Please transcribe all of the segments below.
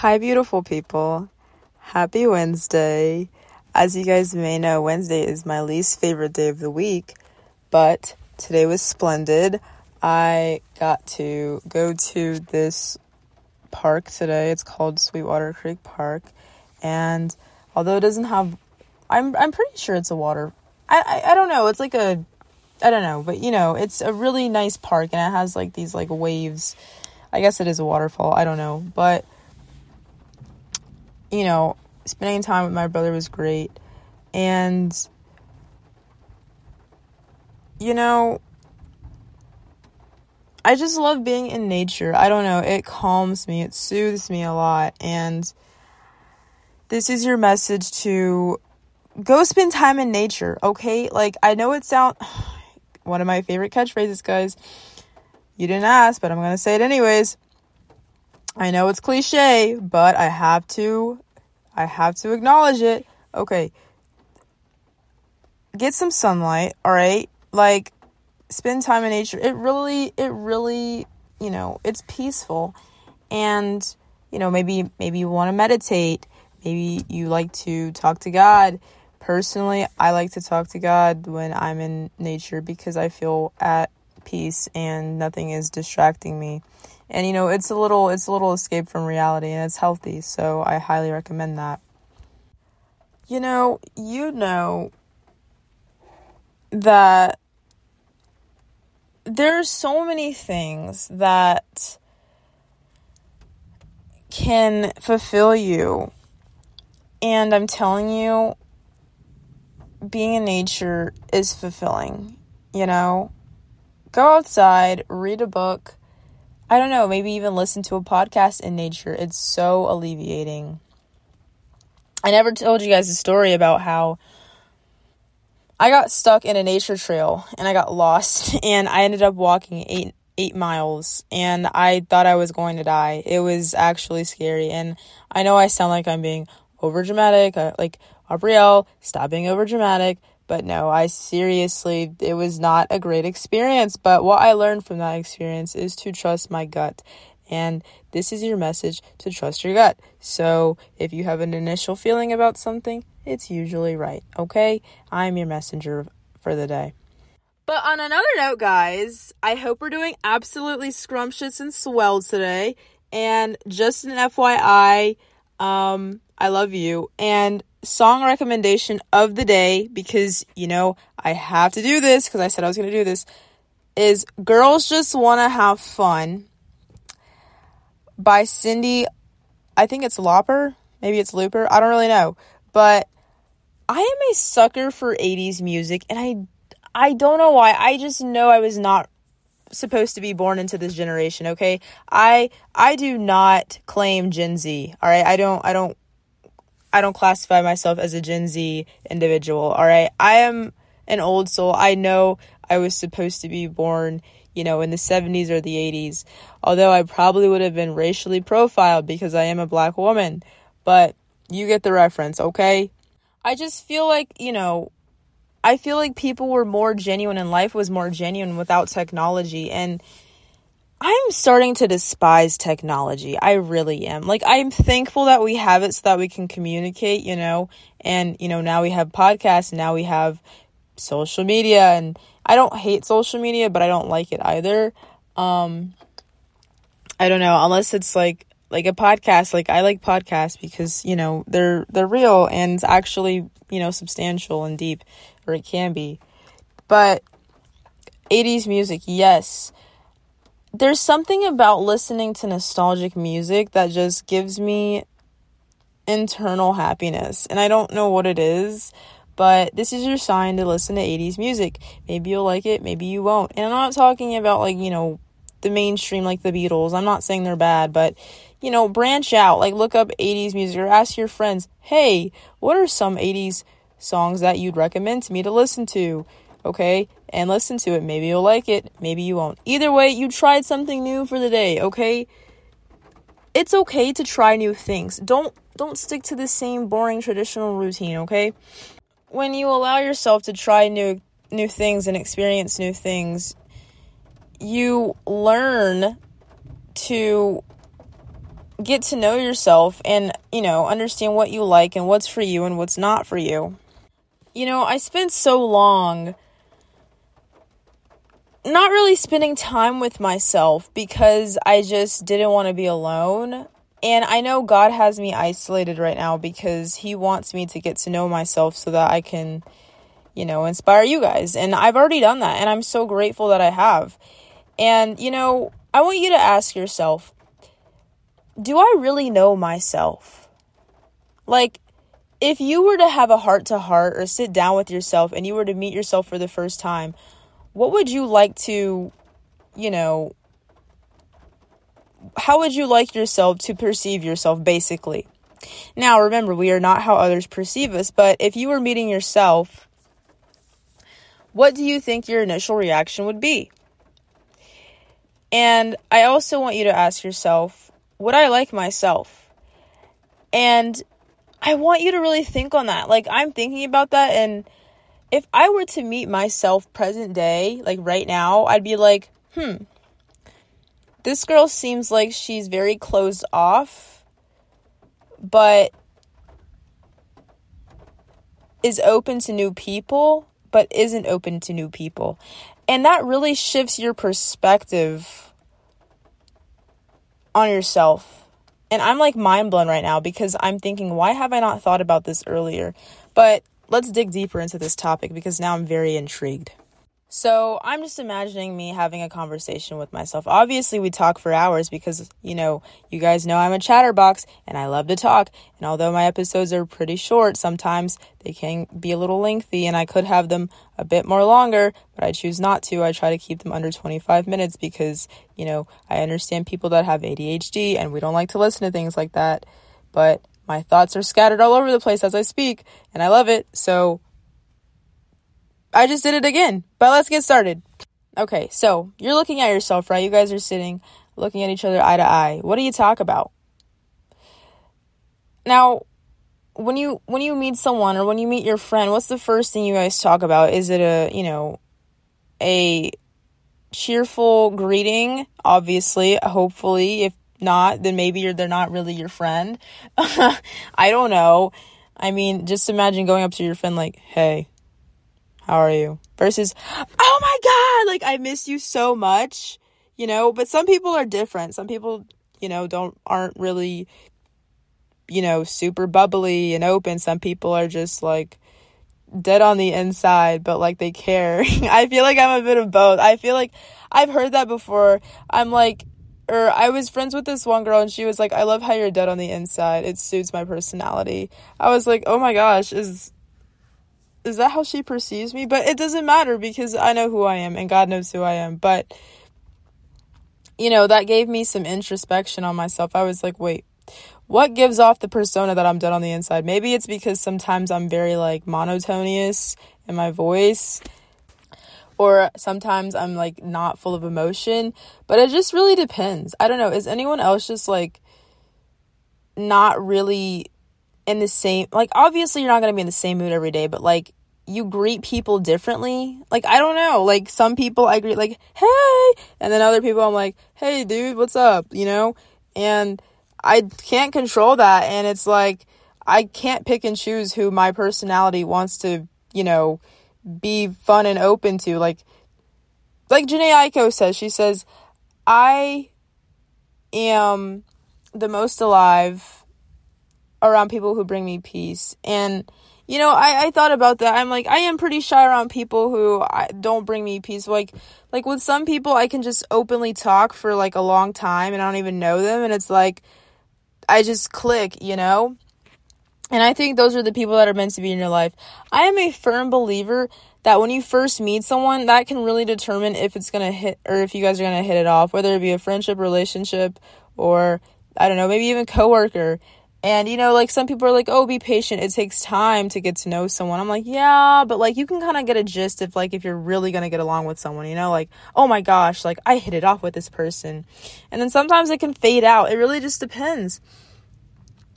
Hi, beautiful people. Happy Wednesday. As you guys may know, Wednesday is my least favorite day of the week, but today was splendid. I got to go to this park today. It's called Sweetwater Creek Park, and although it doesn't have, I'm I'm pretty sure it's a water. I, I I don't know. It's like a, I don't know, but you know, it's a really nice park, and it has like these like waves. I guess it is a waterfall. I don't know, but you know, spending time with my brother was great. And, you know, I just love being in nature. I don't know, it calms me, it soothes me a lot. And this is your message to go spend time in nature, okay? Like, I know it sounds one of my favorite catchphrases, guys. You didn't ask, but I'm going to say it anyways. I know it's cliche, but I have to I have to acknowledge it. Okay. Get some sunlight, all right? Like spend time in nature. It really it really, you know, it's peaceful. And you know, maybe maybe you want to meditate. Maybe you like to talk to God. Personally, I like to talk to God when I'm in nature because I feel at peace and nothing is distracting me and you know it's a little it's a little escape from reality and it's healthy so i highly recommend that. You know you know that there's so many things that can fulfill you. And i'm telling you being in nature is fulfilling you know? Go outside read a book I don't know, maybe even listen to a podcast in nature. It's so alleviating. I never told you guys a story about how I got stuck in a nature trail and I got lost and I ended up walking 8 8 miles and I thought I was going to die. It was actually scary and I know I sound like I'm being over dramatic, uh, like Aubrielle, stop being over dramatic, but no, I seriously, it was not a great experience. But what I learned from that experience is to trust my gut. And this is your message to trust your gut. So if you have an initial feeling about something, it's usually right. Okay? I'm your messenger for the day. But on another note, guys, I hope we're doing absolutely scrumptious and swell today. And just an FYI, um, I love you. And song recommendation of the day because, you know, I have to do this because I said I was going to do this is Girls Just Want to Have Fun by Cindy. I think it's Lauper. Maybe it's Looper. I don't really know. But I am a sucker for 80s music and I I don't know why. I just know I was not supposed to be born into this generation, okay? I I do not claim Gen Z. All right? I don't I don't I don't classify myself as a Gen Z individual, all right? I am an old soul. I know I was supposed to be born, you know, in the 70s or the 80s, although I probably would have been racially profiled because I am a black woman. But you get the reference, okay? I just feel like, you know, I feel like people were more genuine and life was more genuine without technology. And I'm starting to despise technology. I really am. Like, I'm thankful that we have it so that we can communicate, you know, and, you know, now we have podcasts, now we have social media, and I don't hate social media, but I don't like it either. Um, I don't know, unless it's like, like a podcast, like I like podcasts because, you know, they're, they're real and actually, you know, substantial and deep, or it can be. But 80s music, yes there's something about listening to nostalgic music that just gives me internal happiness. And I don't know what it is, but this is your sign to listen to 80s music. Maybe you'll like it, maybe you won't. And I'm not talking about like, you know, the mainstream like the Beatles. I'm not saying they're bad, but you know, branch out. Like look up 80s music or ask your friends, "Hey, what are some 80s songs that you'd recommend to me to listen to?" Okay? and listen to it. Maybe you'll like it, maybe you won't. Either way, you tried something new for the day, okay? It's okay to try new things. Don't don't stick to the same boring traditional routine, okay? When you allow yourself to try new new things and experience new things, you learn to get to know yourself and, you know, understand what you like and what's for you and what's not for you. You know, I spent so long not really spending time with myself because I just didn't want to be alone. And I know God has me isolated right now because He wants me to get to know myself so that I can, you know, inspire you guys. And I've already done that. And I'm so grateful that I have. And, you know, I want you to ask yourself do I really know myself? Like, if you were to have a heart to heart or sit down with yourself and you were to meet yourself for the first time, what would you like to, you know, how would you like yourself to perceive yourself, basically? Now, remember, we are not how others perceive us, but if you were meeting yourself, what do you think your initial reaction would be? And I also want you to ask yourself, would I like myself? And I want you to really think on that. Like, I'm thinking about that, and if I were to meet myself present day, like right now, I'd be like, hmm, this girl seems like she's very closed off, but is open to new people, but isn't open to new people. And that really shifts your perspective on yourself. And I'm like mind blown right now because I'm thinking, why have I not thought about this earlier? But let's dig deeper into this topic because now I'm very intrigued. So, I'm just imagining me having a conversation with myself. Obviously, we talk for hours because, you know, you guys know I'm a chatterbox and I love to talk. And although my episodes are pretty short, sometimes they can be a little lengthy and I could have them a bit more longer, but I choose not to. I try to keep them under 25 minutes because, you know, I understand people that have ADHD and we don't like to listen to things like that. But my thoughts are scattered all over the place as I speak, and I love it. So I just did it again. But let's get started. Okay, so you're looking at yourself, right? You guys are sitting looking at each other eye to eye. What do you talk about? Now, when you when you meet someone or when you meet your friend, what's the first thing you guys talk about? Is it a, you know, a cheerful greeting, obviously, hopefully if not, then maybe they're not really your friend. I don't know. I mean, just imagine going up to your friend like, "Hey, how are you?" versus, "Oh my god, like I miss you so much." You know, but some people are different. Some people, you know, don't aren't really you know, super bubbly and open. Some people are just like dead on the inside, but like they care. I feel like I'm a bit of both. I feel like I've heard that before. I'm like, or I was friends with this one girl and she was like, I love how you're dead on the inside. It suits my personality. I was like, oh my gosh, is is that how she perceives me? But it doesn't matter because I know who I am and God knows who I am. But you know, that gave me some introspection on myself. I was like, wait, what gives off the persona that I'm dead on the inside? Maybe it's because sometimes I'm very like monotonous in my voice or sometimes I'm like not full of emotion, but it just really depends. I don't know. Is anyone else just like not really in the same like obviously you're not going to be in the same mood every day, but like you greet people differently. Like I don't know, like some people I greet like, "Hey," and then other people I'm like, "Hey dude, what's up?" you know? And I can't control that and it's like I can't pick and choose who my personality wants to, you know, be fun and open to. Like, like Jhené Aiko says, she says, I am the most alive around people who bring me peace. And, you know, I, I thought about that. I'm like, I am pretty shy around people who I, don't bring me peace. Like, like with some people, I can just openly talk for like a long time and I don't even know them. And it's like, I just click, you know? And I think those are the people that are meant to be in your life. I am a firm believer that when you first meet someone, that can really determine if it's going to hit or if you guys are going to hit it off, whether it be a friendship, relationship, or I don't know, maybe even coworker. And you know, like some people are like, "Oh, be patient. It takes time to get to know someone." I'm like, "Yeah, but like you can kind of get a gist of like if you're really going to get along with someone, you know, like, "Oh my gosh, like I hit it off with this person." And then sometimes it can fade out. It really just depends.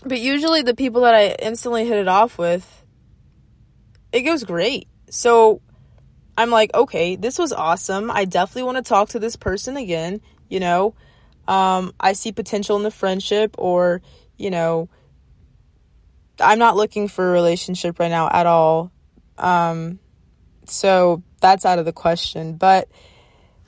But usually the people that I instantly hit it off with, it goes great. So I'm like, okay, this was awesome. I definitely want to talk to this person again, you know. um, I see potential in the friendship, or, you know, I'm not looking for a relationship right now at all. Um, so that's out of the question. But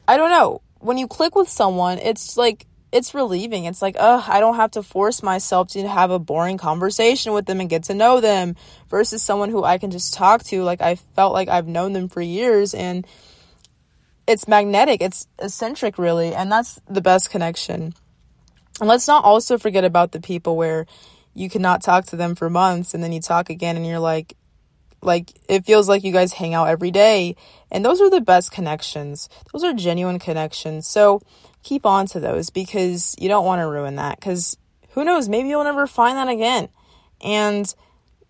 I don't know. When you click with someone, it's like, it's relieving. It's like, ugh, I don't have to force myself to have a boring conversation with them and get to know them versus someone who I can just talk to. Like, I felt like I've known them for years and, it's magnetic, it's eccentric, really, and that's the best connection. And let's not also forget about the people where you cannot talk to them for months and then you talk again and you're like, like it feels like you guys hang out every day. And those are the best connections. Those are genuine connections. So keep on to those because you don't want to ruin that because who knows, maybe you'll never find that again. And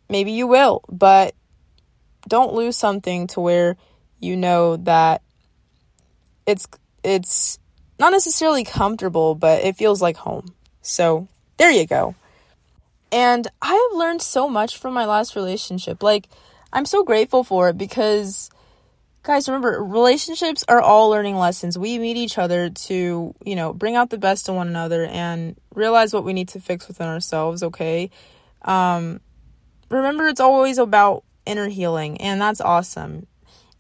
maybe you will, but don't lose something to where you know that it's it's not necessarily comfortable, but it feels like home. So, there you go. And I have learned so much from my last relationship. Like, I'm so grateful for it because, guys, remember, relationships are all learning lessons. We meet each other to, you know, bring out the best in one another and realize what we need to fix within ourselves, okay? Um, remember, it's always about inner healing, and that's awesome.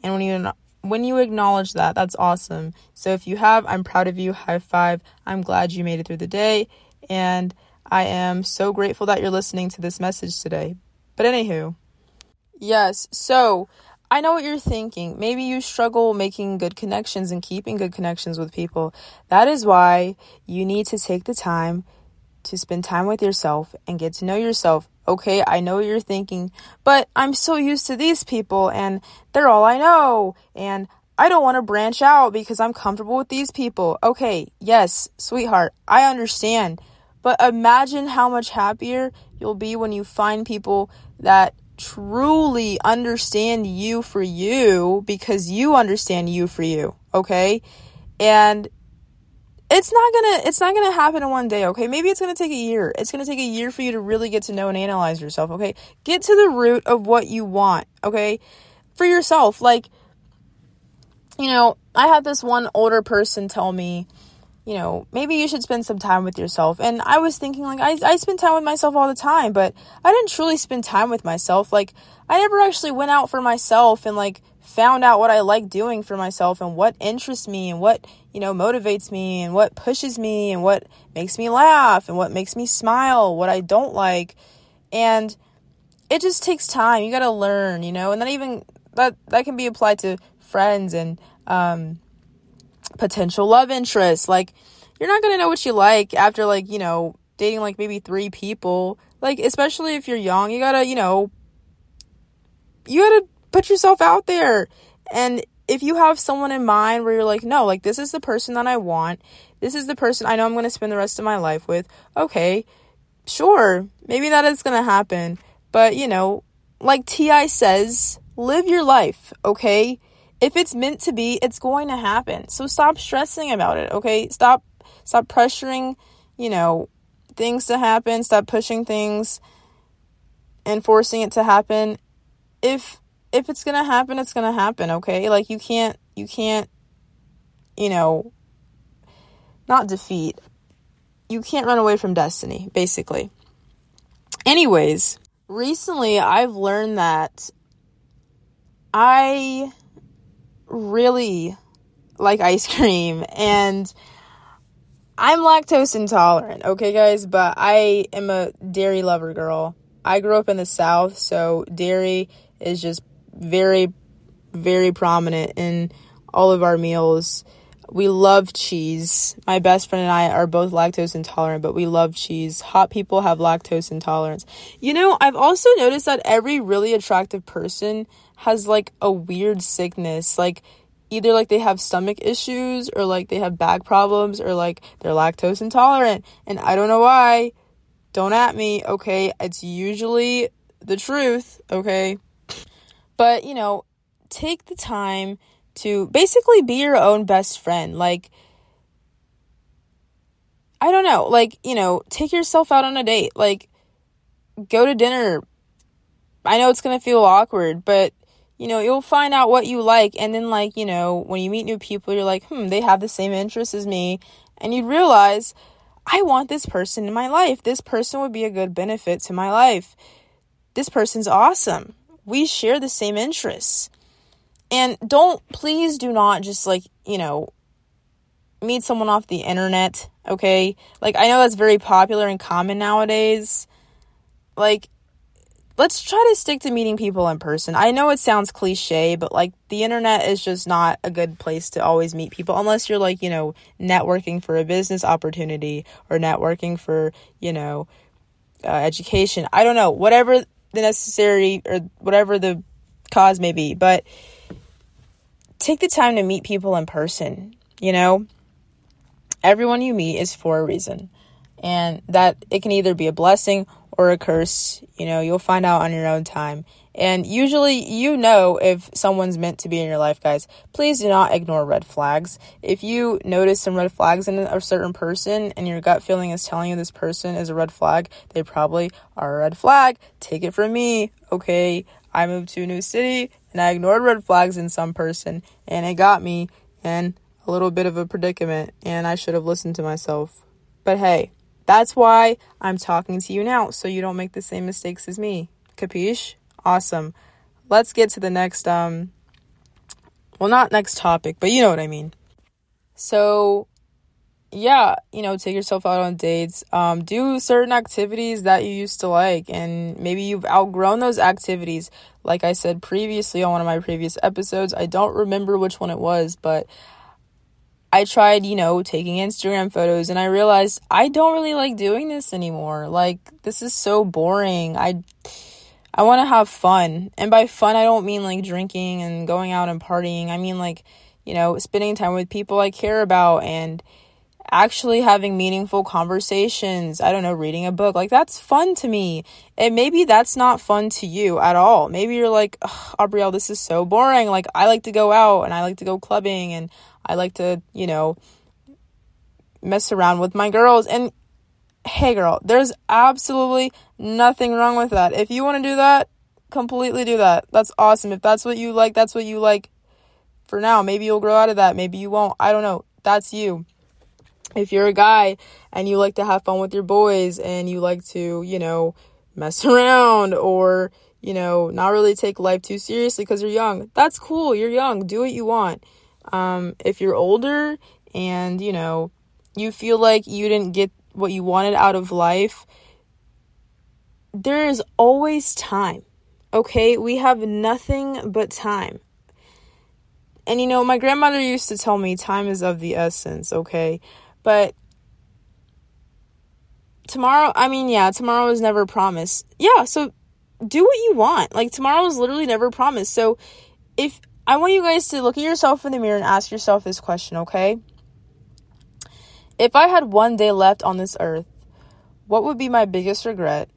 And when you when you acknowledge that, that's awesome. So if you have, I'm proud of you. High five. I'm glad you made it through the day. And I am so grateful that you're listening to this message today. But anywho, yes, so I know what you're thinking. Maybe you struggle making good connections and keeping good connections with people. That is why you need to take the time to spend time with yourself and get to know yourself Okay, I know what you're thinking, but I'm so used to these people and they're all I know and I don't want to branch out because I'm comfortable with these people. Okay, yes, sweetheart, I understand. But imagine how much happier you'll be when you find people that truly understand you for you because you understand you for you, okay? And it's not gonna it's not gonna happen in one day okay? Maybe it's gonna take a year. It's gonna take a year for you to really get to know and analyze yourself okay? Get to the root of what you want okay? For yourself like you know i had this one older person tell me you know maybe you should spend some time with yourself and i was thinking like i, I spend time with myself all the time but i didn't truly spend time with myself like i never actually went out for myself and like found out what I like doing for myself and what interests me and what, you know, motivates me and what pushes me and what makes me laugh and what makes me smile, what I don't like. And it just takes time. You got to learn, you know, and then even that that can be applied to friends and um potential love interest. Like you're not going to know what you like after like, you know, dating like maybe 3 people. Like especially if you're young, you got to, you know, you got to put yourself out there. And if you have someone in mind where you're like, no, like this is the person that I want, this is the person I know I'm to spend the rest of my life with, okay, sure, maybe that is to happen. But, you know, like T.I. says, live your life, okay? If it's meant to be, it's going to happen. So stop stressing about it, okay? Stop stop pressuring, you know, things to happen, stop pushing things and forcing it to happen. If if it's gonna happen, it's gonna happen, okay? Like you can't you can't, you know, not defeat. You can't run away from destiny, basically. Anyways, recently I've learned that I really like ice cream and I'm lactose intolerant, okay, guys, but I am a dairy lover girl. I grew up in the South, so dairy is just very, very prominent in all of our meals. We love cheese. My best friend and I are both lactose intolerant, but we love cheese. Hot people have lactose intolerance. You know, I've also noticed that every really attractive person has like a weird sickness. Like, either like they have stomach issues or like they have back problems or like they're lactose intolerant. And I don't know why. Don't at me, okay? It's usually the truth, okay? But, you know, take the time to basically be your own best friend. Like, I don't know, like, you know, take yourself out on a date. Like, go to dinner. I know it's going to feel awkward, but, you know, you'll find out what you like. And then, like, you know, when you meet new people, you're like, hmm, they have the same interests as me. and you'd realize, I want this person in my life. This person would be a good benefit to my life. This person's awesome. We share the same interests. And don't, please do not just like, you know, meet someone off the internet, okay? Like, I know that's very popular and common nowadays. Like, let's try to stick to meeting people in person. I know it sounds cliche, but like the internet is just not a good place to always meet people unless you're like, you know, networking for a business opportunity or networking for, you know, uh, education. I don't know, whatever the necessary or whatever the cause may be, but take the time to meet people in person, you know? Everyone you meet is for a reason. And that it can either be a blessing or a curse. You know, you'll find out on your own time. And usually, you know if someone's meant to be in your life, guys. Please do not ignore red flags. If you notice some red flags in a certain person and your gut feeling is telling you this person is a red flag, they probably are a red flag. Take it from me, okay? I moved to a new city and I ignored red flags in some person and it got me in a little bit of a predicament and I should have listened to myself. But hey, that's why I'm talking to you now, so you don't make the same mistakes as me. Capiche? Awesome. Let's get to the next, um, well, not next topic, but you know what I mean. So, yeah, you know, take yourself out on dates. Um, do certain activities that you used to like, and maybe you've outgrown those activities. Like I said previously on one of my previous episodes, I don't remember which one it was, but I tried, you know, taking Instagram photos and I realized I don't really like doing this anymore. Like this is so boring. I I want to have fun. And by fun I don't mean like drinking and going out and partying. I mean like, you know, spending time with people I care about and actually having meaningful conversations. I don't know, reading a book. Like that's fun to me. And maybe that's not fun to you at all. Maybe you're like, Aubrielle, this is so boring. Like I like to go out and I like to go clubbing and I like to, you know, mess around with my girls. And hey, girl, there's absolutely nothing wrong with that. If you want to do that, completely do that. That's awesome. If that's what you like, that's what you like for now. Maybe you'll grow out of that. Maybe you won't. I don't know. That's you. If you're a guy and you like to have fun with your boys and you like to, you know, mess around or, you know, not really take life too seriously because you're young, that's cool. You're young. Do what you want. Um, if you're older and, you know, you feel like you didn't get what you wanted out of life, there is always time. Okay? We have nothing but time. And you know, my grandmother used to tell me time is of the essence, okay? But tomorrow, I mean, yeah, tomorrow is never promised. Yeah, so do what you want. Like tomorrow is literally never promised. So if I want you guys to look at yourself in the mirror and ask yourself this question, okay? If I had one day left on this earth, what would be my biggest regret?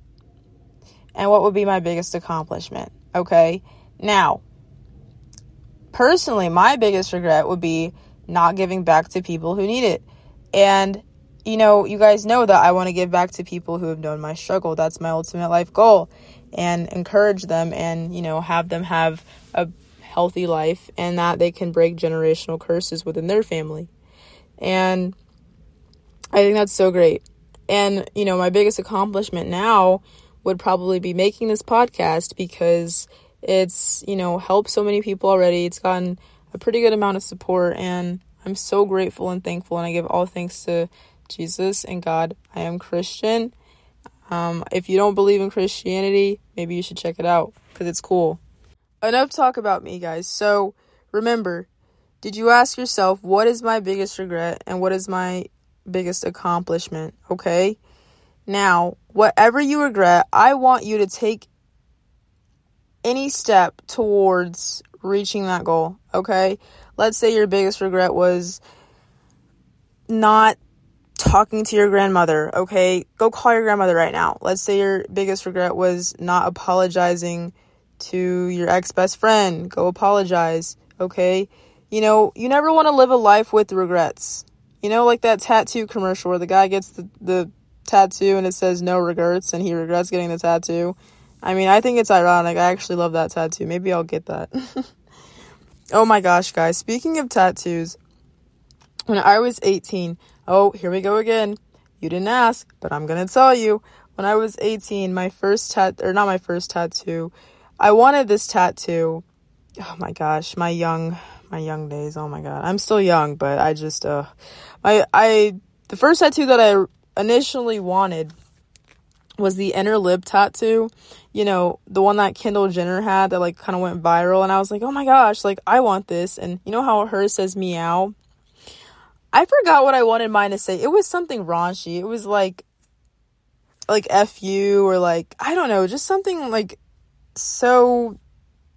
And what would be my biggest accomplishment? Okay? Now, personally, my biggest regret would be not giving back to people who need it. And, you know, you guys know that I want to give back to people who have known my struggle. That's my ultimate life goal. And encourage them and, you know, have them have a healthy life and that they can break generational curses within their family. And I think that's so great. And, you know, my biggest accomplishment now would probably be making this podcast because it's, you know, helped so many people already. It's gotten a pretty good amount of support and I'm so grateful and thankful and I give all thanks to Jesus and God. I am Christian. Um, if you don't believe in Christianity, maybe you should check it out because it's cool enough talk about me, guys. So remember, did you ask yourself, what is my biggest regret and what is my biggest accomplishment? Okay. Now, whatever you regret, I want you to take any step towards reaching that goal. Okay. Let's say your biggest regret was not talking to your grandmother. Okay. Go call your grandmother right now. Let's say your biggest regret was not apologizing to your ex best friend. Go apologize, okay? You know, you never want to live a life with regrets. You know, like that tattoo commercial where the guy gets the, the tattoo and it says no regrets and he regrets getting the tattoo. I mean, I think it's ironic. I actually love that tattoo. Maybe I'll get that. oh my gosh, guys. Speaking of tattoos, when I was 18, Oh, here we go again. You didn't ask, but I'm gonna tell you. When I was 18, my first tat or not my first tattoo, I wanted this tattoo. Oh my gosh, my young my young days. Oh my god. I'm still young, but I just uh my I the first tattoo that I initially wanted was the inner lip tattoo. You know, the one that Kendall Jenner had that like kind of went viral and I was like, "Oh my gosh, like I want this." And you know how hers says meow? I forgot what I wanted mine to say. It was something raunchy. It was like like fu or like I don't know, just something like so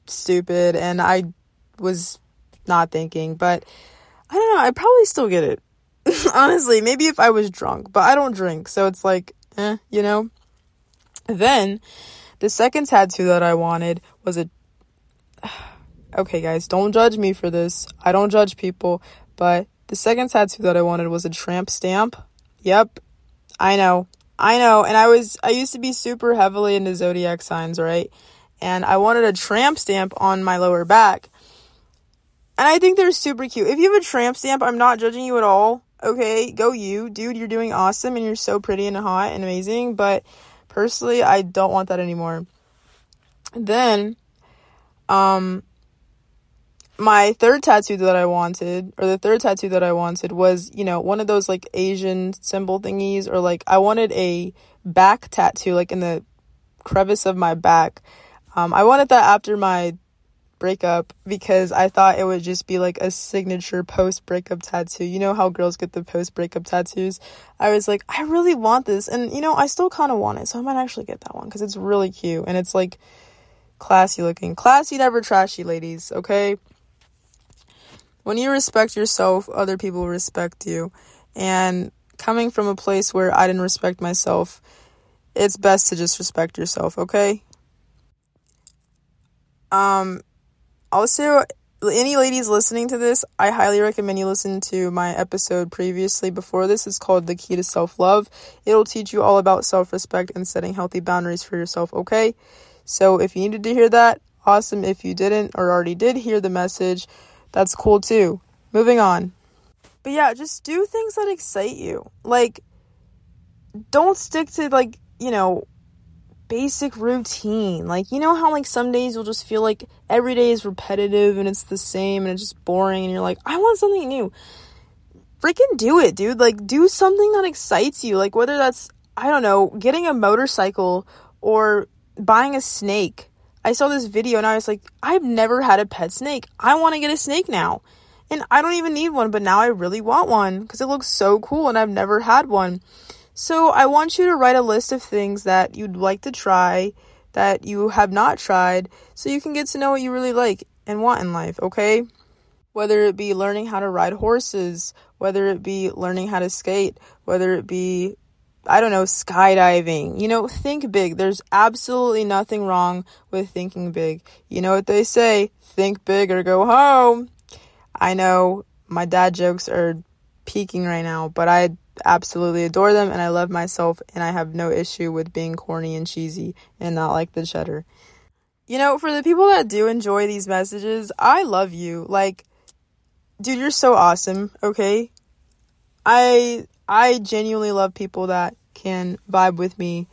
stupid and I was not thinking, but I don't know, I probably still get it. Honestly, maybe if I was drunk, but I don't drink, so it's like, eh, you know. Then the second tattoo that I wanted was a Okay, guys, don't judge me for this. I don't judge people, but the second tattoo that I wanted was a tramp stamp. Yep. I know. I know. And I was, I used to be super heavily into zodiac signs, right? And I wanted a tramp stamp on my lower back. And I think they're super cute. If you have a tramp stamp, I'm not judging you at all. Okay, go you. Dude, you're doing awesome and you're so pretty and hot and amazing. But personally, I don't want that anymore. Then, um, my third tattoo that I wanted, or the third tattoo that I wanted was, you know, one of those like Asian symbol thingies, or like I wanted a back tattoo, like in the crevice of my back. Um, I wanted that after my breakup because I thought it would just be like a signature post breakup tattoo. You know how girls get the post breakup tattoos? I was like, I really want this. And, you know, I still kind of want it. So I might actually get that one because it's really cute and it's like classy looking. Classy, never trashy, ladies, okay? when you respect yourself, other people respect you. And coming from a place where I didn't respect myself, it's best to just respect yourself, okay? Um also any ladies listening to this, I highly recommend you listen to my episode previously before this. It's called The Key to Self Love. It'll teach you all about self respect and setting healthy boundaries for yourself, okay? So if you needed to hear that, awesome. If you didn't or already did hear the message, that's cool too. Moving on. But yeah, just do things that excite you. Like, don't stick to, like, you know, basic routine. Like, you know how, like, some days you'll just feel like every day is repetitive and it's the same and it's just boring and you're like, I want something new. Freaking do it, dude. Like, do something that excites you. Like, whether that's, I don't know, getting a motorcycle or buying a snake I saw this video and I was like, I've never had a pet snake. I want to get a snake now. And I don't even need one, but now I really want one because it looks so cool and I've never had one. So I want you to write a list of things that you'd like to try that you have not tried so you can get to know what you really like and want in life, okay? Whether it be learning how to ride horses, whether it be learning how to skate, whether it be I don't know, skydiving. You know, think big. There's absolutely nothing wrong with thinking big. You know what they say? Think big or go home. I know my dad jokes are peaking right now, but I absolutely adore them and I love myself and I have no issue with being corny and cheesy and not like the cheddar. You know, for the people that do enjoy these messages, I love you. Like, dude, you're so awesome, okay? I I genuinely love people that can vibe with me.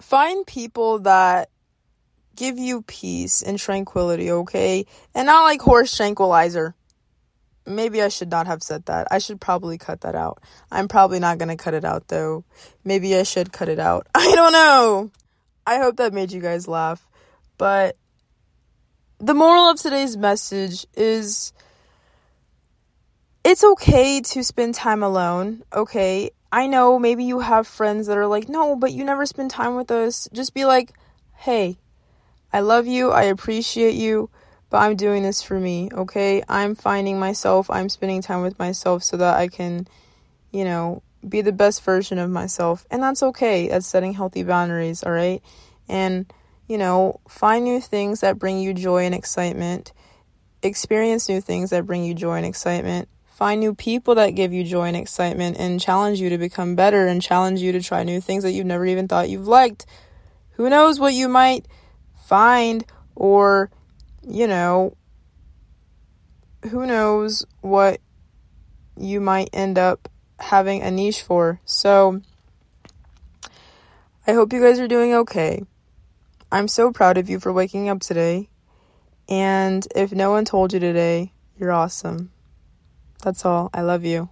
Find people that give you peace and tranquility, okay? And not like horse tranquilizer. Maybe I should not have said that. I should probably cut that out. I'm probably not going to cut it out though. Maybe I should cut it out. I don't know. I hope that made you guys laugh. But the moral of today's message is it's okay to spend time alone, okay? I know maybe you have friends that are like, no, but you never spend time with us. Just be like, hey, I love you, I appreciate you, but I'm doing this for me, okay? I'm finding myself, I'm spending time with myself so that I can, you know, be the best version of myself. And that's okay. That's setting healthy boundaries, all right? And, you know, find new things that bring you joy and excitement. Experience new things that bring you joy and excitement Find new people that give you joy and excitement and challenge you to become better and challenge you to try new things that you've never even thought you've liked. Who knows what you might find or, you know, who knows what you might end up having a niche for. So I hope you guys are doing okay. I'm so proud of you for waking up today. And if no one told you today, you're awesome. That's all. I love you.